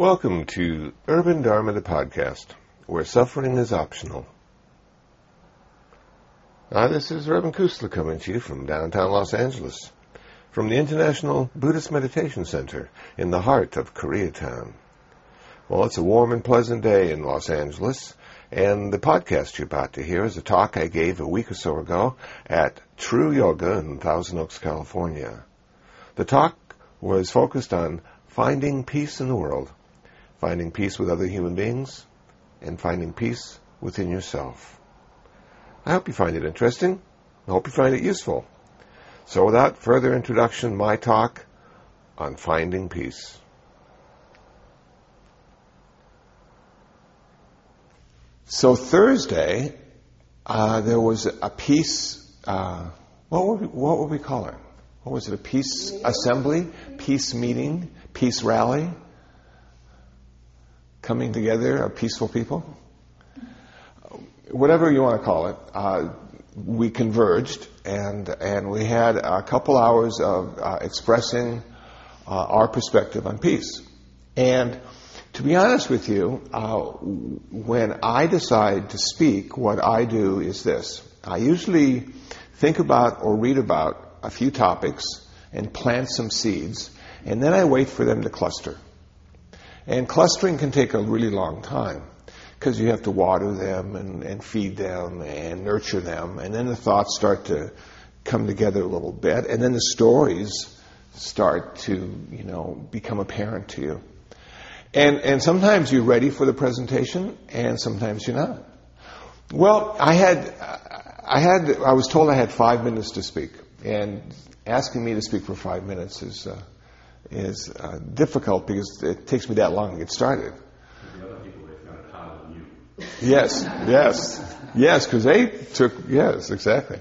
Welcome to Urban Dharma, the podcast, where suffering is optional. Uh, this is Reverend Kusala coming to you from downtown Los Angeles, from the International Buddhist Meditation Center in the heart of Koreatown. Well, it's a warm and pleasant day in Los Angeles, and the podcast you're about to hear is a talk I gave a week or so ago at True Yoga in Thousand Oaks, California. The talk was focused on finding peace in the world, finding peace with other human beings, and finding peace within yourself. I hope you find it interesting. I hope you find it useful. So without further introduction, my talk on finding peace. So Thursday, uh, there was a peace. Uh, what would we, what would we call it? What was it? A peace assembly, peace meeting, peace rally, coming together of peaceful people. Whatever you want to call it, uh, we converged and and we had a couple hours of uh, expressing uh, our perspective on peace. And to be honest with you, uh, when I decide to speak, what I do is this. I usually think about or read about a few topics and plant some seeds, and then I wait for them to cluster. And clustering can take a really long time because you have to water them and, and feed them and nurture them, and then the thoughts start to come together a little bit, and then the stories start to, you know, become apparent to you. And, and sometimes you're ready for the presentation, and sometimes you're not. Well, I had, I had, I was told I had five minutes to speak, and asking me to speak for five minutes is, uh, is uh, difficult because it takes me that long to get started. Yes, yes, yes, because they took, yes, exactly.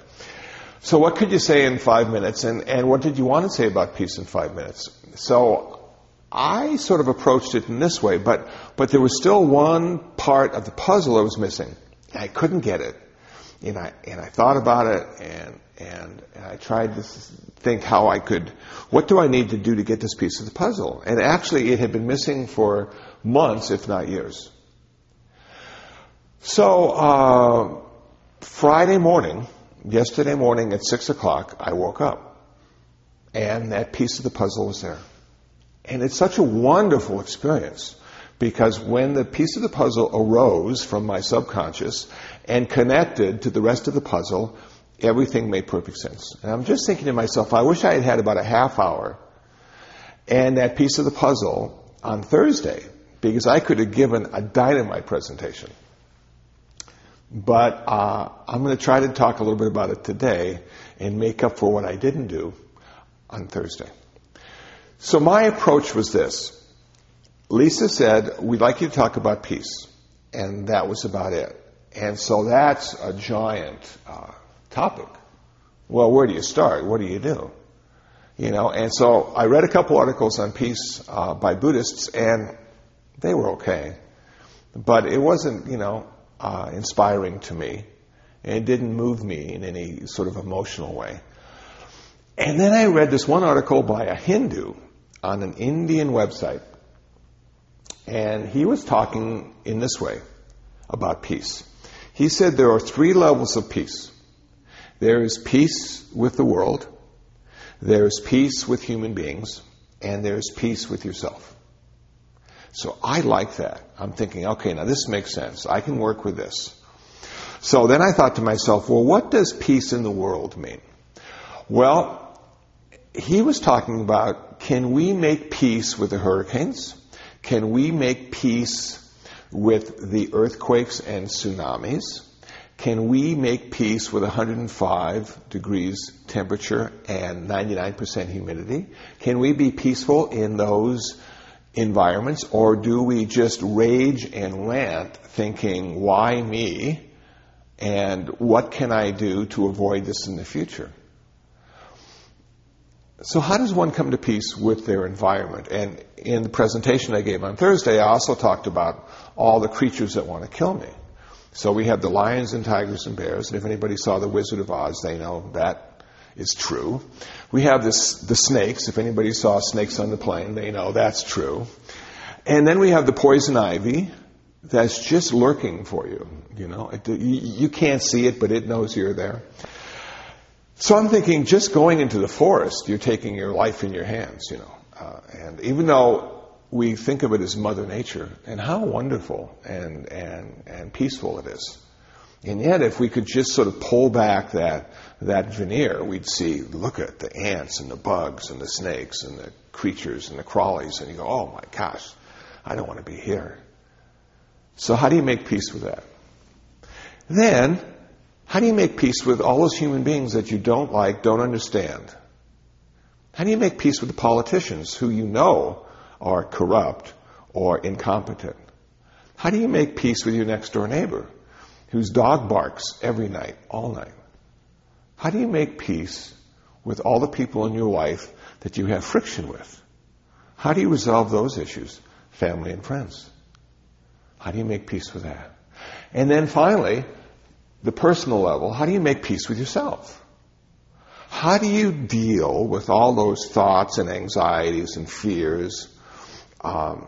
So what could you say in five minutes, and, and what did you want to say about peace in five minutes? So I sort of approached it in this way, but, but there was still one part of the puzzle that was missing. I couldn't get it. And I, and I thought about it and, and, and I tried to think how I could, what do I need to do to get this piece of the puzzle? And actually it had been missing for months, if not years. So, uh, Friday morning, yesterday morning at six o'clock, I woke up and that piece of the puzzle was there. And it's such a wonderful experience because when the piece of the puzzle arose from my subconscious and connected to the rest of the puzzle, everything made perfect sense. And I'm just thinking to myself, I wish I had had about a half hour and that piece of the puzzle on Thursday because I could have given a dynamite presentation. But uh, I'm going to try to talk a little bit about it today and make up for what I didn't do on Thursday. So my approach was this. Lisa said, we'd like you to talk about peace. And that was about it. And so that's a giant uh, topic. Well, where do you start? What do you do? You know, and so I read a couple articles on peace uh, by Buddhists, and they were okay. But it wasn't, you know, uh, inspiring to me. And it didn't move me in any sort of emotional way. And then I read this one article by a Hindu on an Indian website. And he was talking in this way about peace. He said there are three levels of peace. There is peace with the world, there is peace with human beings, and there's peace with yourself. So I like that. I'm thinking, okay, now this makes sense. I can work with this. So then I thought to myself, well, what does peace in the world mean? Well, he was talking about can we make peace with the hurricanes? Can we make peace with the earthquakes and tsunamis? Can we make peace with 105 degrees temperature and 99% humidity? Can we be peaceful in those environments or do we just rage and rant thinking, why me? And what can I do to avoid this in the future? So how does one come to peace with their environment? And in the presentation I gave on Thursday, I also talked about all the creatures that want to kill me. So we have the lions and tigers and bears, and if anybody saw The Wizard of Oz, they know that is true. We have this, the snakes. If anybody saw snakes on the plane, they know that's true. And then we have the poison ivy that's just lurking for you. You know, it, you, you can't see it, but it knows you're there. So I'm thinking, just going into the forest, you're taking your life in your hands, you know. Uh, and even though we think of it as Mother Nature, and how wonderful and, and, and peaceful it is. And yet, if we could just sort of pull back that, that veneer, we'd see, look at the ants and the bugs and the snakes and the creatures and the crawlies, and you go, oh my gosh, I don't want to be here. So how do you make peace with that? Then, how do you make peace with all those human beings that you don't like, don't understand? How do you make peace with the politicians who you know are corrupt or incompetent? How do you make peace with your next door neighbor whose dog barks every night, all night? How do you make peace with all the people in your life that you have friction with? How do you resolve those issues? Family and friends. How do you make peace with that? And then finally, the personal level, how do you make peace with yourself? How do you deal with all those thoughts and anxieties and fears, um,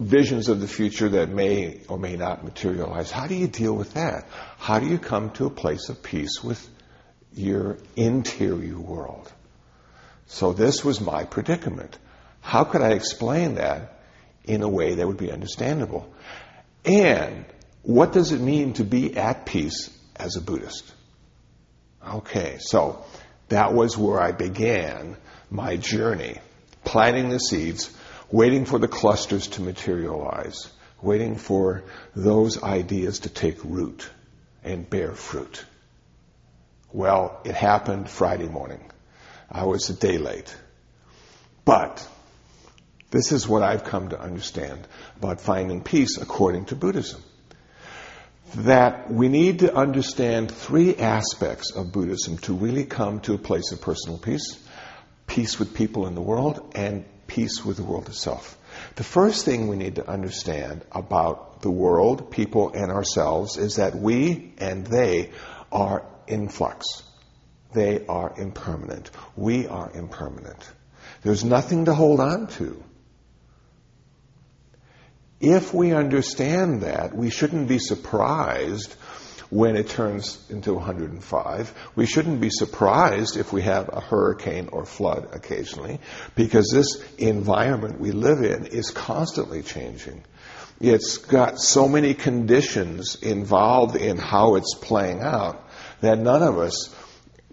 visions of the future that may or may not materialize? How do you deal with that? How do you come to a place of peace with your interior world? So this was my predicament. How could I explain that in a way that would be understandable? And what does it mean to be at peace as a Buddhist? Okay, so that was where I began my journey, planting the seeds, waiting for the clusters to materialize, waiting for those ideas to take root and bear fruit. Well, it happened Friday morning. I was a day late. But this is what I've come to understand about finding peace according to Buddhism that we need to understand three aspects of Buddhism to really come to a place of personal peace peace with people in the world and peace with the world itself. The first thing we need to understand about the world, people, and ourselves is that we and they are in flux. They are impermanent. We are impermanent. There's nothing to hold on to. If we understand that, we shouldn't be surprised when it turns into 105. We shouldn't be surprised if we have a hurricane or flood occasionally, because this environment we live in is constantly changing. It's got so many conditions involved in how it's playing out that none of us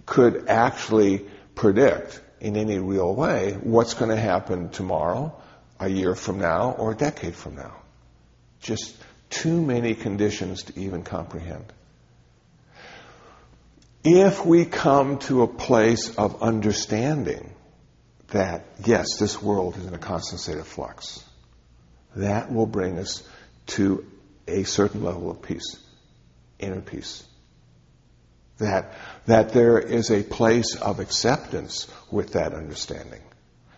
could actually predict in any real way what's going to happen tomorrow, a year from now, or a decade from now. Just too many conditions to even comprehend. If we come to a place of understanding that, yes, this world is in a constant state of flux, that will bring us to a certain level of peace, inner peace. That, that there is a place of acceptance with that understanding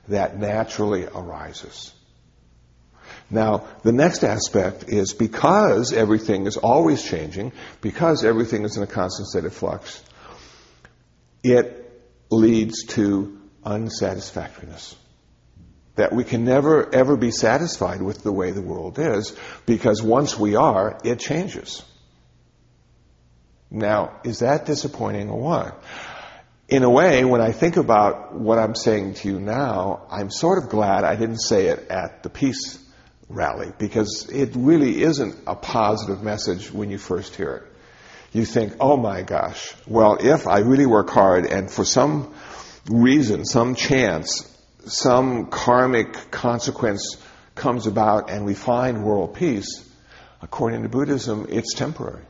that naturally arises. Now, the next aspect is because everything is always changing, because everything is in a constant state of flux, it leads to unsatisfactoriness. That we can never ever be satisfied with the way the world is, because once we are, it changes. Now, is that disappointing or what? In a way, when I think about what I'm saying to you now, I'm sort of glad I didn't say it at the peace rally because it really isn't a positive message when you first hear it. You think, oh my gosh, well, if I really work hard and for some reason, some chance, some karmic consequence comes about and we find world peace, according to Buddhism, it's temporary.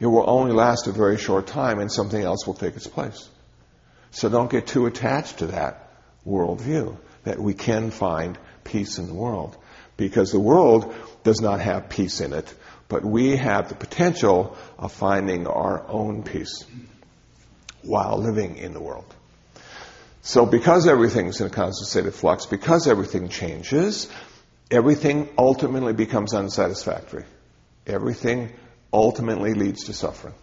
It will only last a very short time and something else will take its place. So don't get too attached to that worldview that we can find peace in the world because the world does not have peace in it, but we have the potential of finding our own peace while living in the world. So because everything's in a constant state of flux, because everything changes, everything ultimately becomes unsatisfactory. Everything ultimately leads to suffering.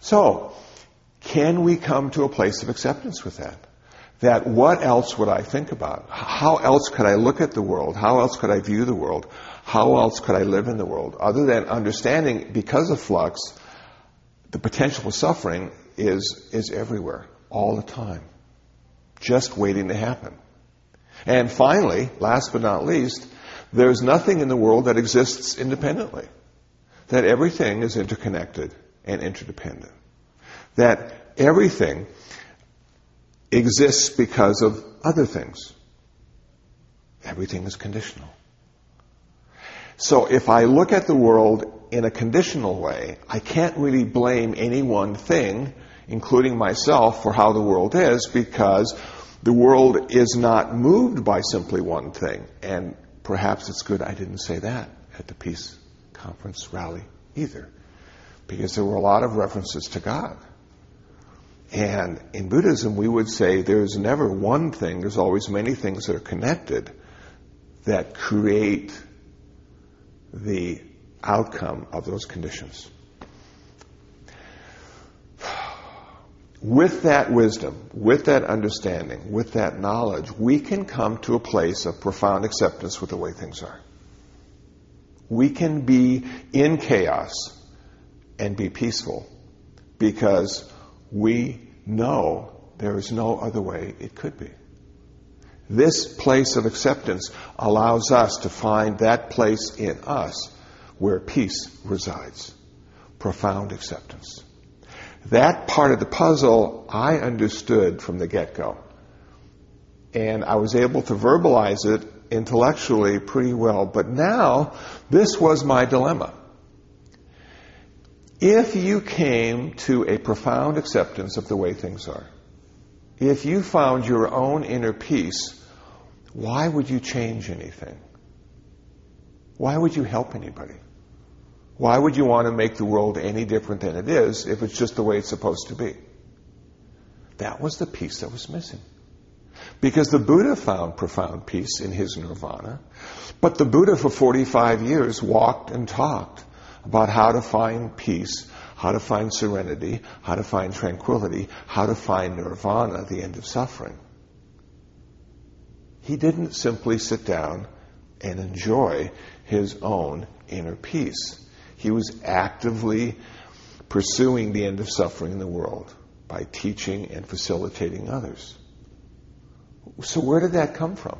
So, can we come to a place of acceptance with that? that what else would I think about? How else could I look at the world? How else could I view the world? How else could I live in the world? Other than understanding, because of flux, the potential for suffering is, is everywhere, all the time, just waiting to happen. And finally, last but not least, there's nothing in the world that exists independently. That everything is interconnected and interdependent. That everything exists because of other things. Everything is conditional. So if I look at the world in a conditional way, I can't really blame any one thing, including myself, for how the world is because the world is not moved by simply one thing. And perhaps it's good I didn't say that at the peace conference rally either, because there were a lot of references to God. And in Buddhism, we would say there's never one thing, there's always many things that are connected that create the outcome of those conditions. With that wisdom, with that understanding, with that knowledge, we can come to a place of profound acceptance with the way things are. We can be in chaos and be peaceful because we know there is no other way it could be. This place of acceptance allows us to find that place in us where peace resides. Profound acceptance. That part of the puzzle I understood from the get go. And I was able to verbalize it intellectually pretty well. But now, this was my dilemma. If you came to a profound acceptance of the way things are, if you found your own inner piece, why would you change anything? Why would you help anybody? Why would you want to make the world any different than it is if it's just the way it's supposed to be? That was the peace that was missing. Because the Buddha found profound peace in his nirvana, but the Buddha for 45 years walked and talked about how to find peace, how to find serenity, how to find tranquility, how to find nirvana, the end of suffering. He didn't simply sit down and enjoy his own inner peace. He was actively pursuing the end of suffering in the world by teaching and facilitating others. So where did that come from?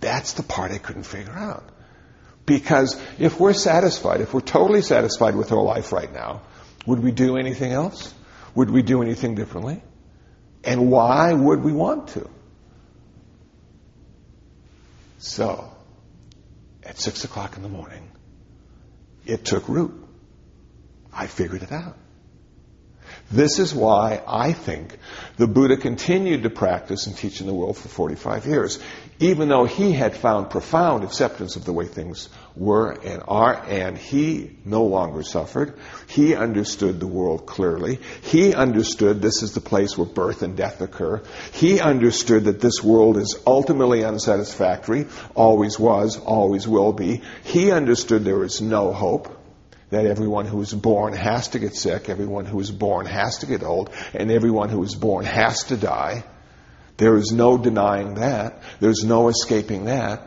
That's the part I couldn't figure out. Because if we're satisfied, if we're totally satisfied with our life right now, would we do anything else? Would we do anything differently? And why would we want to? So, at six o'clock in the morning, it took root. I figured it out. This is why I think the Buddha continued to practice and teach in the world for 45 years, even though he had found profound acceptance of the way things were and are, and he no longer suffered. He understood the world clearly. He understood this is the place where birth and death occur. He understood that this world is ultimately unsatisfactory, always was, always will be. He understood there is no hope that everyone who is born has to get sick, everyone who is born has to get old, and everyone who is born has to die. There is no denying that. There's no escaping that.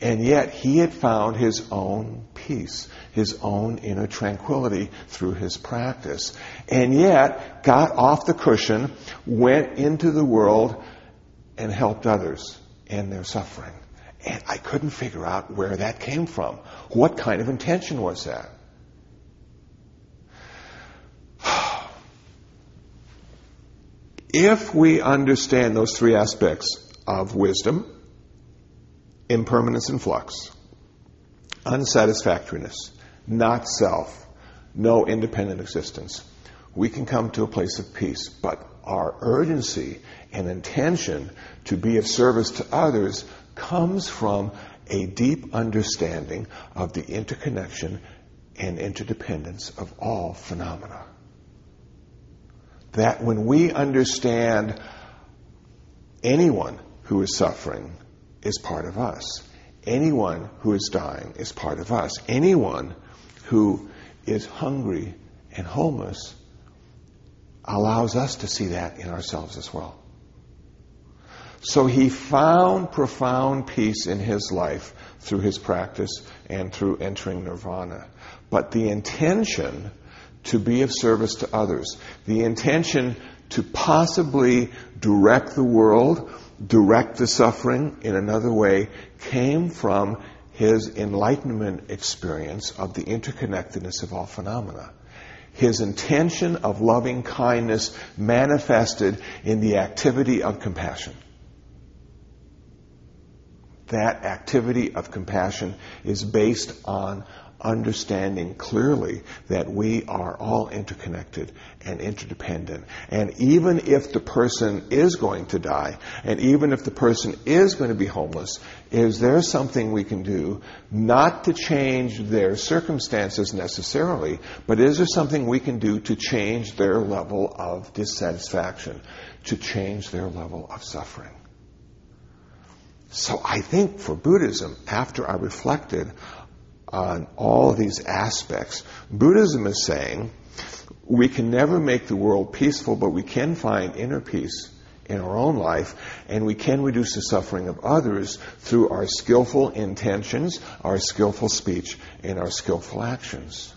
And yet he had found his own peace, his own inner tranquility through his practice. And yet got off the cushion, went into the world, and helped others in their suffering. And I couldn't figure out where that came from. What kind of intention was that? If we understand those three aspects of wisdom, impermanence and flux, unsatisfactoriness, not self, no independent existence, we can come to a place of peace. But our urgency and intention to be of service to others comes from a deep understanding of the interconnection and interdependence of all phenomena that when we understand anyone who is suffering is part of us, anyone who is dying is part of us, anyone who is hungry and homeless allows us to see that in ourselves as well. So he found profound peace in his life through his practice and through entering nirvana. But the intention to be of service to others, the intention to possibly direct the world, direct the suffering in another way, came from his enlightenment experience of the interconnectedness of all phenomena. His intention of loving kindness manifested in the activity of compassion. That activity of compassion is based on understanding clearly that we are all interconnected and interdependent. And even if the person is going to die, and even if the person is going to be homeless, is there something we can do not to change their circumstances necessarily, but is there something we can do to change their level of dissatisfaction, to change their level of suffering? So I think for Buddhism, after I reflected on all these aspects. Buddhism is saying we can never make the world peaceful, but we can find inner peace in our own life, and we can reduce the suffering of others through our skillful intentions, our skillful speech, and our skillful actions.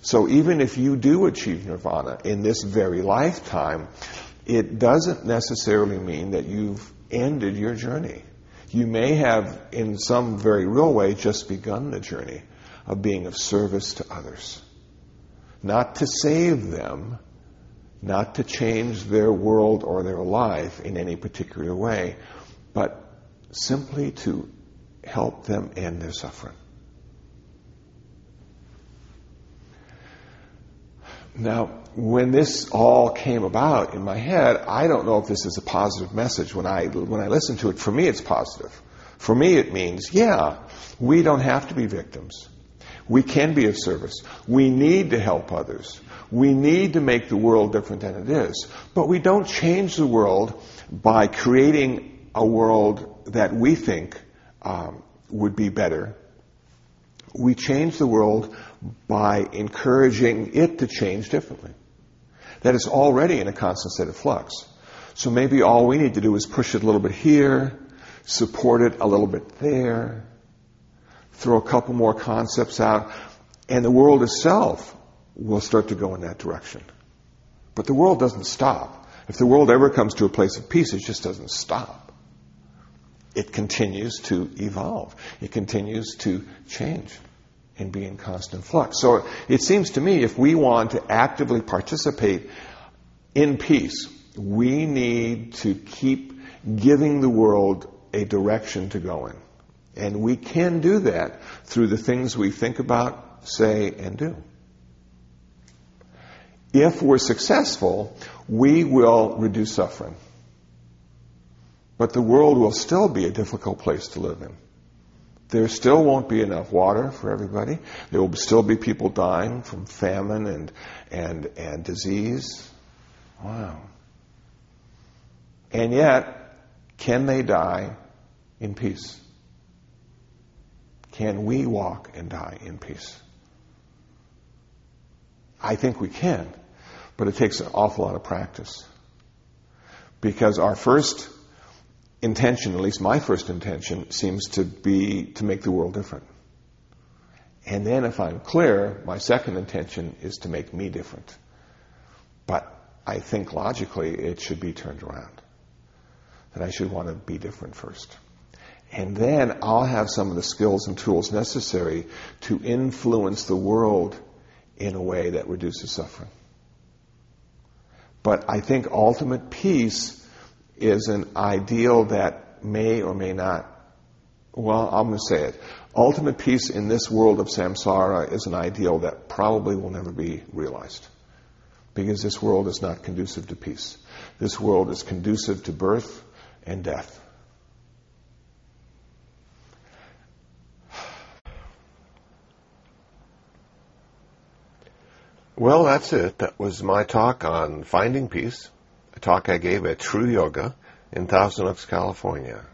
So even if you do achieve nirvana in this very lifetime, it doesn't necessarily mean that you've ended your journey you may have, in some very real way, just begun the journey of being of service to others. Not to save them, not to change their world or their life in any particular way, but simply to help them end their suffering. Now, when this all came about in my head, I don't know if this is a positive message. When I, when I listen to it, for me it's positive. For me it means, yeah, we don't have to be victims. We can be of service. We need to help others. We need to make the world different than it is. But we don't change the world by creating a world that we think um, would be better. We change the world by encouraging it to change differently. That it's already in a constant state of flux. So maybe all we need to do is push it a little bit here, support it a little bit there, throw a couple more concepts out, and the world itself will start to go in that direction. But the world doesn't stop. If the world ever comes to a place of peace, it just doesn't stop. It continues to evolve. It continues to change and be in constant flux. So it seems to me if we want to actively participate in peace, we need to keep giving the world a direction to go in. And we can do that through the things we think about, say, and do. If we're successful, we will reduce suffering. But the world will still be a difficult place to live in. There still won't be enough water for everybody. There will still be people dying from famine and, and, and disease. Wow. And yet, can they die in peace? Can we walk and die in peace? I think we can, but it takes an awful lot of practice. Because our first intention, at least my first intention, seems to be to make the world different. And then if I'm clear, my second intention is to make me different. But I think logically it should be turned around. That I should want to be different first. And then I'll have some of the skills and tools necessary to influence the world in a way that reduces suffering. But I think ultimate peace is an ideal that may or may not, well, I'm going to say it. Ultimate peace in this world of samsara is an ideal that probably will never be realized. Because this world is not conducive to peace. This world is conducive to birth and death. Well, that's it. That was my talk on finding peace a talk I gave at True Yoga in Thousand Oaks, California.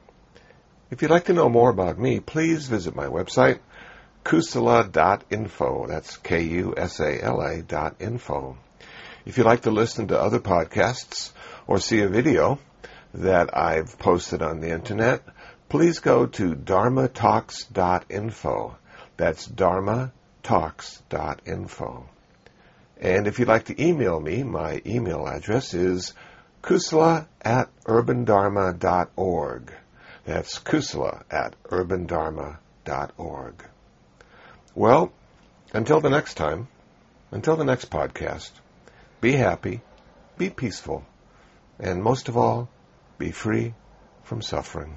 If you'd like to know more about me, please visit my website, kusala.info. That's K-U-S-A-L-A dot info. If you'd like to listen to other podcasts or see a video, that I've posted on the internet, please go to dharmatalks.info. That's dharmatalks.info. And if you'd like to email me, my email address is kusala at urbandharma.org. That's kusala at urbandharma.org. Well, until the next time, until the next podcast, be happy, be peaceful, and most of all, be free from suffering.